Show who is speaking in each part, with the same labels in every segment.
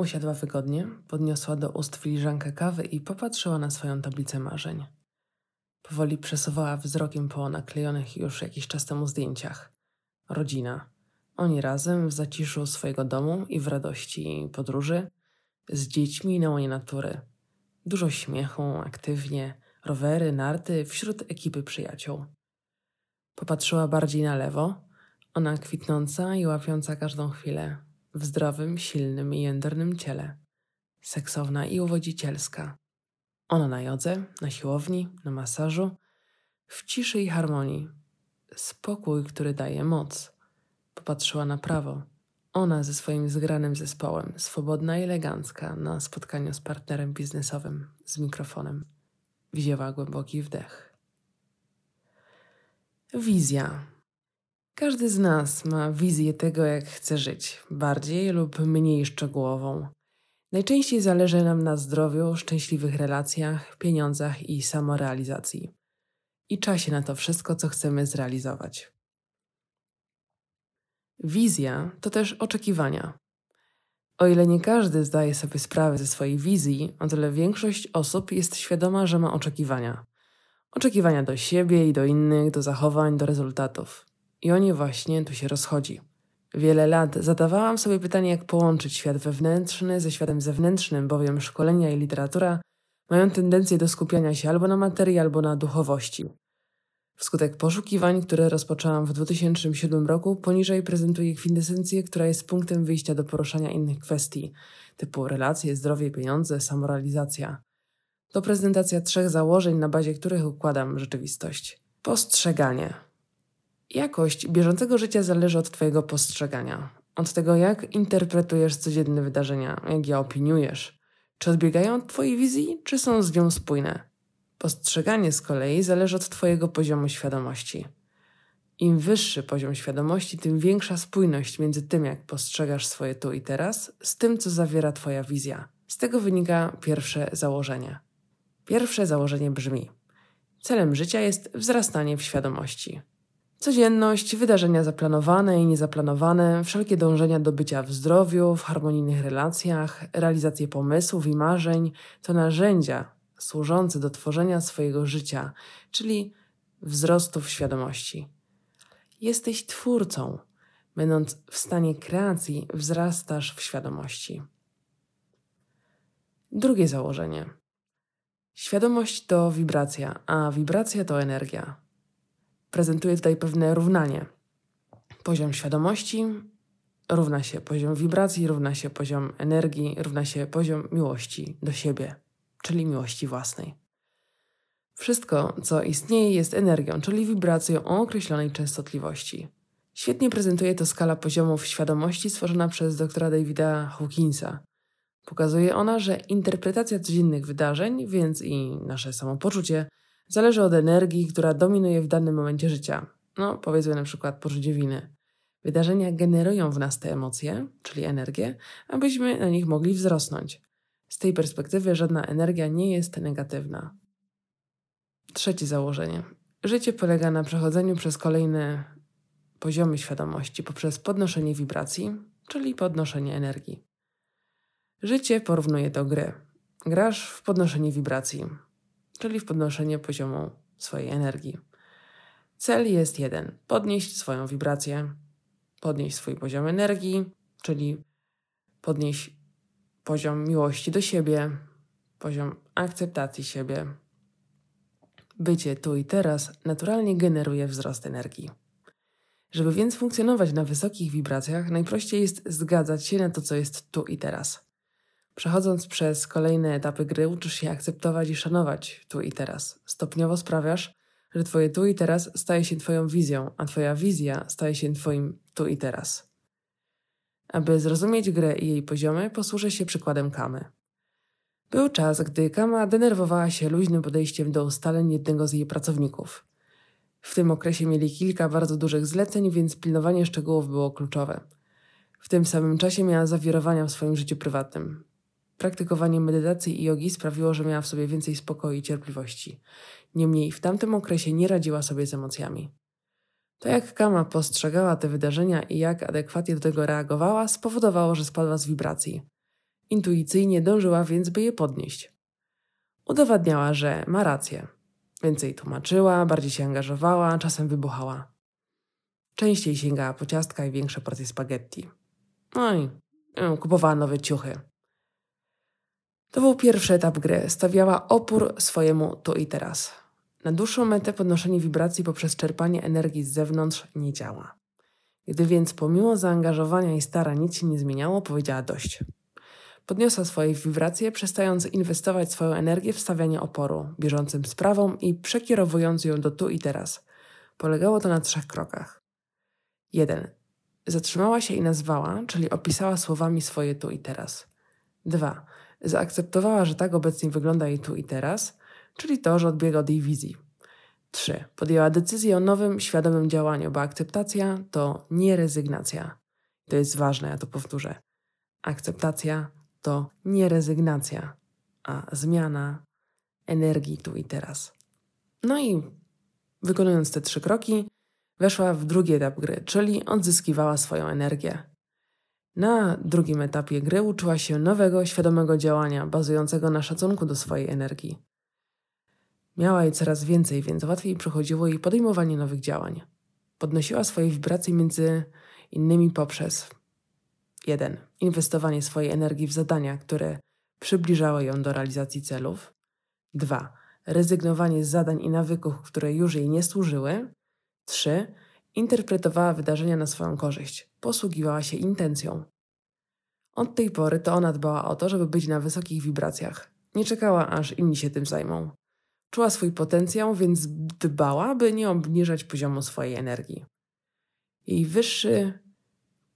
Speaker 1: Usiadła wygodnie, podniosła do ust filiżankę kawy i popatrzyła na swoją tablicę marzeń. Powoli przesuwała wzrokiem po naklejonych już jakiś czas temu zdjęciach. Rodzina. Oni razem w zaciszu swojego domu i w radości podróży, z dziećmi na łonie natury. Dużo śmiechu, aktywnie, rowery, narty wśród ekipy przyjaciół. Popatrzyła bardziej na lewo, ona kwitnąca i łapiąca każdą chwilę, w zdrowym, silnym i jędrnym ciele, seksowna i uwodzicielska. Ona na jodze, na siłowni, na masażu, w ciszy i harmonii. Spokój, który daje moc. Popatrzyła na prawo. Ona ze swoim zgranym zespołem, swobodna i elegancka, na spotkaniu z partnerem biznesowym, z mikrofonem. Wzięła głęboki wdech. Wizja. Każdy z nas ma wizję tego, jak chce żyć, bardziej lub mniej szczegółową. Najczęściej zależy nam na zdrowiu, szczęśliwych relacjach, pieniądzach i samorealizacji. I czasie na to wszystko, co chcemy zrealizować. Wizja to też oczekiwania. O ile nie każdy zdaje sobie sprawę ze swojej wizji, o tyle większość osób jest świadoma, że ma oczekiwania. Oczekiwania do siebie i do innych, do zachowań, do rezultatów. I o nie właśnie tu się rozchodzi. Wiele lat zadawałam sobie pytanie, jak połączyć świat wewnętrzny ze światem zewnętrznym, bowiem szkolenia i literatura mają tendencję do skupiania się albo na materii, albo na duchowości. Wskutek poszukiwań, które rozpoczęłam w 2007 roku, poniżej prezentuję kwintesencję, która jest punktem wyjścia do poruszania innych kwestii, typu relacje, zdrowie, pieniądze, samorealizacja. To prezentacja trzech założeń, na bazie których układam rzeczywistość. Postrzeganie. Jakość bieżącego życia zależy od Twojego postrzegania, od tego, jak interpretujesz codzienne wydarzenia, jak je opiniujesz. Czy odbiegają od Twojej wizji, czy są z nią spójne? Postrzeganie z kolei zależy od Twojego poziomu świadomości. Im wyższy poziom świadomości, tym większa spójność między tym, jak postrzegasz swoje tu i teraz, z tym, co zawiera Twoja wizja. Z tego wynika pierwsze założenie. Pierwsze założenie brzmi: Celem życia jest wzrastanie w świadomości. Codzienność, wydarzenia zaplanowane i niezaplanowane, wszelkie dążenia do bycia w zdrowiu, w harmonijnych relacjach, realizacje pomysłów i marzeń to narzędzia służące do tworzenia swojego życia, czyli wzrostu w świadomości. Jesteś twórcą. Będąc w stanie kreacji, wzrastasz w świadomości. Drugie założenie. Świadomość to wibracja, a wibracja to energia. Prezentuję tutaj pewne równanie. Poziom świadomości równa się poziom wibracji, równa się poziom energii, równa się poziom miłości do siebie, czyli miłości własnej. Wszystko, co istnieje, jest energią, czyli wibracją o określonej częstotliwości. Świetnie prezentuje to skala poziomów świadomości stworzona przez doktora Davida Hawkinsa. Pokazuje ona, że interpretacja codziennych wydarzeń, więc i nasze samopoczucie, zależy od energii, która dominuje w danym momencie życia. No, powiedzmy na przykład poczucie winy. Wydarzenia generują w nas te emocje, czyli energię, abyśmy na nich mogli wzrosnąć. Z tej perspektywy żadna energia nie jest negatywna. Trzecie założenie. Życie polega na przechodzeniu przez kolejne poziomy świadomości poprzez podnoszenie wibracji, czyli podnoszenie energii. Życie porównuje do gry. Grasz w podnoszenie wibracji, czyli w podnoszenie poziomu swojej energii. Cel jest jeden: podnieść swoją wibrację, podnieść swój poziom energii, czyli podnieść poziom miłości do siebie, poziom akceptacji siebie. Bycie tu i teraz naturalnie generuje wzrost energii. Żeby więc funkcjonować na wysokich wibracjach, najprościej jest zgadzać się na to, co jest tu i teraz. Przechodząc przez kolejne etapy gry, uczysz się akceptować i szanować tu i teraz. Stopniowo sprawiasz, że Twoje tu i teraz staje się Twoją wizją, a Twoja wizja staje się Twoim tu i teraz. Aby zrozumieć grę i jej poziomy, posłużę się przykładem Kamy. Był czas, gdy Kama denerwowała się luźnym podejściem do ustaleń jednego z jej pracowników. W tym okresie mieli kilka bardzo dużych zleceń, więc pilnowanie szczegółów było kluczowe. W tym samym czasie miała zawirowania w swoim życiu prywatnym. Praktykowanie medytacji i jogi sprawiło, że miała w sobie więcej spokoju i cierpliwości. Niemniej w tamtym okresie nie radziła sobie z emocjami. To jak Kama postrzegała te wydarzenia i jak adekwatnie do tego reagowała, spowodowało, że spadła z wibracji. Intuicyjnie dążyła więc, by je podnieść. Udowadniała, że ma rację. Więcej tłumaczyła, bardziej się angażowała, czasem wybuchała. Częściej sięgała po ciastka i większe porcje spaghetti. No i kupowała nowe ciuchy. To był pierwszy etap gry. Stawiała opór swojemu tu i teraz. Na dłuższą metę podnoszenie wibracji poprzez czerpanie energii z zewnątrz nie działa. Gdy więc pomimo zaangażowania i starań nic się nie zmieniało, powiedziała dość. Podniosła swoje wibracje, przestając inwestować swoją energię w stawianie oporu, bieżącym sprawom i przekierowując ją do tu i teraz. Polegało to na trzech krokach. 1. Zatrzymała się i nazwała, czyli opisała słowami swoje tu i teraz. 2. Zaakceptowała, że tak obecnie wygląda jej tu i teraz, czyli to, że odbiega od jej wizji. 3. Podjęła decyzję o nowym, świadomym działaniu, bo akceptacja to nie rezygnacja. To jest ważne, ja to powtórzę. Akceptacja to nie rezygnacja, a zmiana energii tu i teraz. No i wykonując te trzy kroki, weszła w drugi etap gry, czyli odzyskiwała swoją energię. Na drugim etapie gry uczyła się nowego, świadomego działania, bazującego na szacunku do swojej energii. Miała jej coraz więcej, więc łatwiej przychodziło jej podejmowanie nowych działań. Podnosiła swoje wibracje między innymi poprzez 1. Inwestowanie swojej energii w zadania, które przybliżały ją do realizacji celów. 2. Rezygnowanie z zadań i nawyków, które już jej nie służyły. 3. Interpretowała wydarzenia na swoją korzyść, posługiwała się intencją. Od tej pory to ona dbała o to, żeby być na wysokich wibracjach. Nie czekała, aż inni się tym zajmą. Czuła swój potencjał, więc dbała, by nie obniżać poziomu swojej energii. Jej wyższy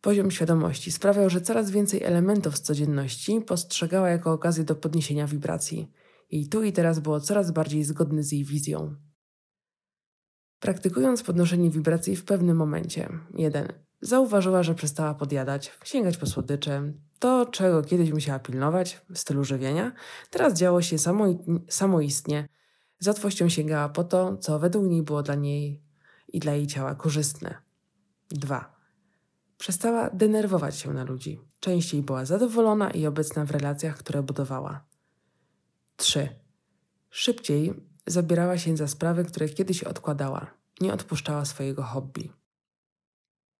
Speaker 1: poziom świadomości sprawiał, że coraz więcej elementów z codzienności postrzegała jako okazję do podniesienia wibracji. I tu i teraz było coraz bardziej zgodny z jej wizją. Praktykując podnoszenie wibracji w pewnym momencie, jeden, zauważyła, że przestała podjadać, sięgać po słodycze. To, czego kiedyś musiała pilnować w stylu żywienia, teraz działo się samoistnie. Z łatwością sięgała po to, co według niej było dla niej i dla jej ciała korzystne. 2. Przestała denerwować się na ludzi. Częściej była zadowolona i obecna w relacjach, które budowała. 3. Szybciej zabierała się za sprawy, które kiedyś odkładała. Nie odpuszczała swojego hobby.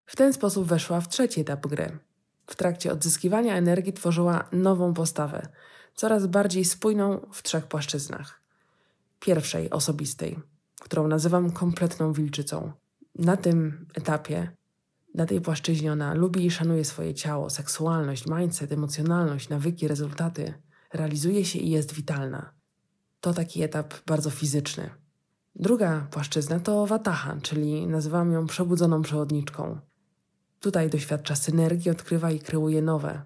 Speaker 1: W ten sposób weszła w trzeci etap gry. W trakcie odzyskiwania energii tworzyła nową postawę, coraz bardziej spójną w trzech płaszczyznach. Pierwszej, osobistej, którą nazywam kompletną wilczycą. Na tym etapie, na tej płaszczyźnie ona lubi i szanuje swoje ciało, seksualność, mindset, emocjonalność, nawyki, rezultaty, realizuje się i jest witalna. To taki etap bardzo fizyczny. Druga płaszczyzna to wataha, czyli nazywam ją przebudzoną przewodniczką. Tutaj doświadcza synergii, odkrywa i kreuje nowe.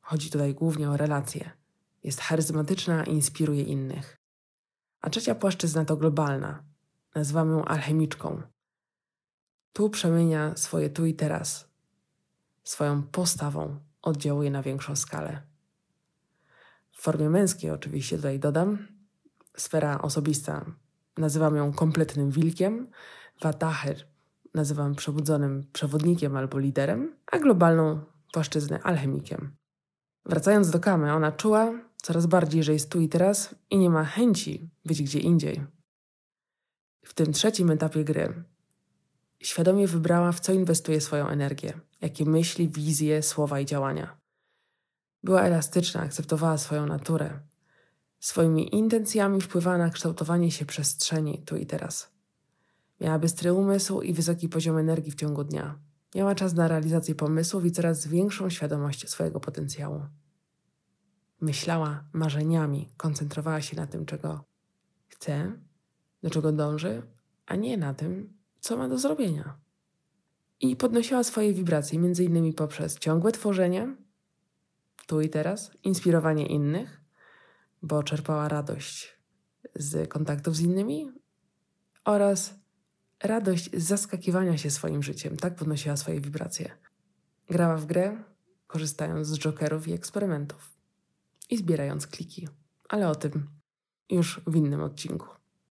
Speaker 1: Chodzi tutaj głównie o relacje. Jest charyzmatyczna i inspiruje innych. A trzecia płaszczyzna to globalna. Nazywam ją alchemiczką. Tu przemienia swoje tu i teraz. Swoją postawą oddziałuje na większą skalę. W formie męskiej oczywiście tutaj dodam. Sfera osobista. Nazywam ją kompletnym wilkiem. Wataher nazywam przebudzonym przewodnikiem albo liderem, a globalną płaszczyznę alchemikiem. Wracając do Kamy, ona czuła coraz bardziej, że jest tu i teraz i nie ma chęci być gdzie indziej. W tym trzecim etapie gry świadomie wybrała, w co inwestuje swoją energię, jakie myśli, wizje, słowa i działania. Była elastyczna, akceptowała swoją naturę. Swoimi intencjami wpływała na kształtowanie się przestrzeni tu i teraz. Miała bystry umysł i wysoki poziom energii w ciągu dnia. Miała czas na realizację pomysłów i coraz większą świadomość swojego potencjału. Myślała marzeniami, koncentrowała się na tym, czego chce, do czego dąży, a nie na tym, co ma do zrobienia. I podnosiła swoje wibracje, innymi poprzez ciągłe tworzenie, tu i teraz, inspirowanie innych, bo czerpała radość z kontaktów z innymi oraz radość z zaskakiwania się swoim życiem. Tak podnosiła swoje wibracje. Grała w grę, korzystając z jokerów i eksperymentów i zbierając kliki. Ale o tym już w innym odcinku.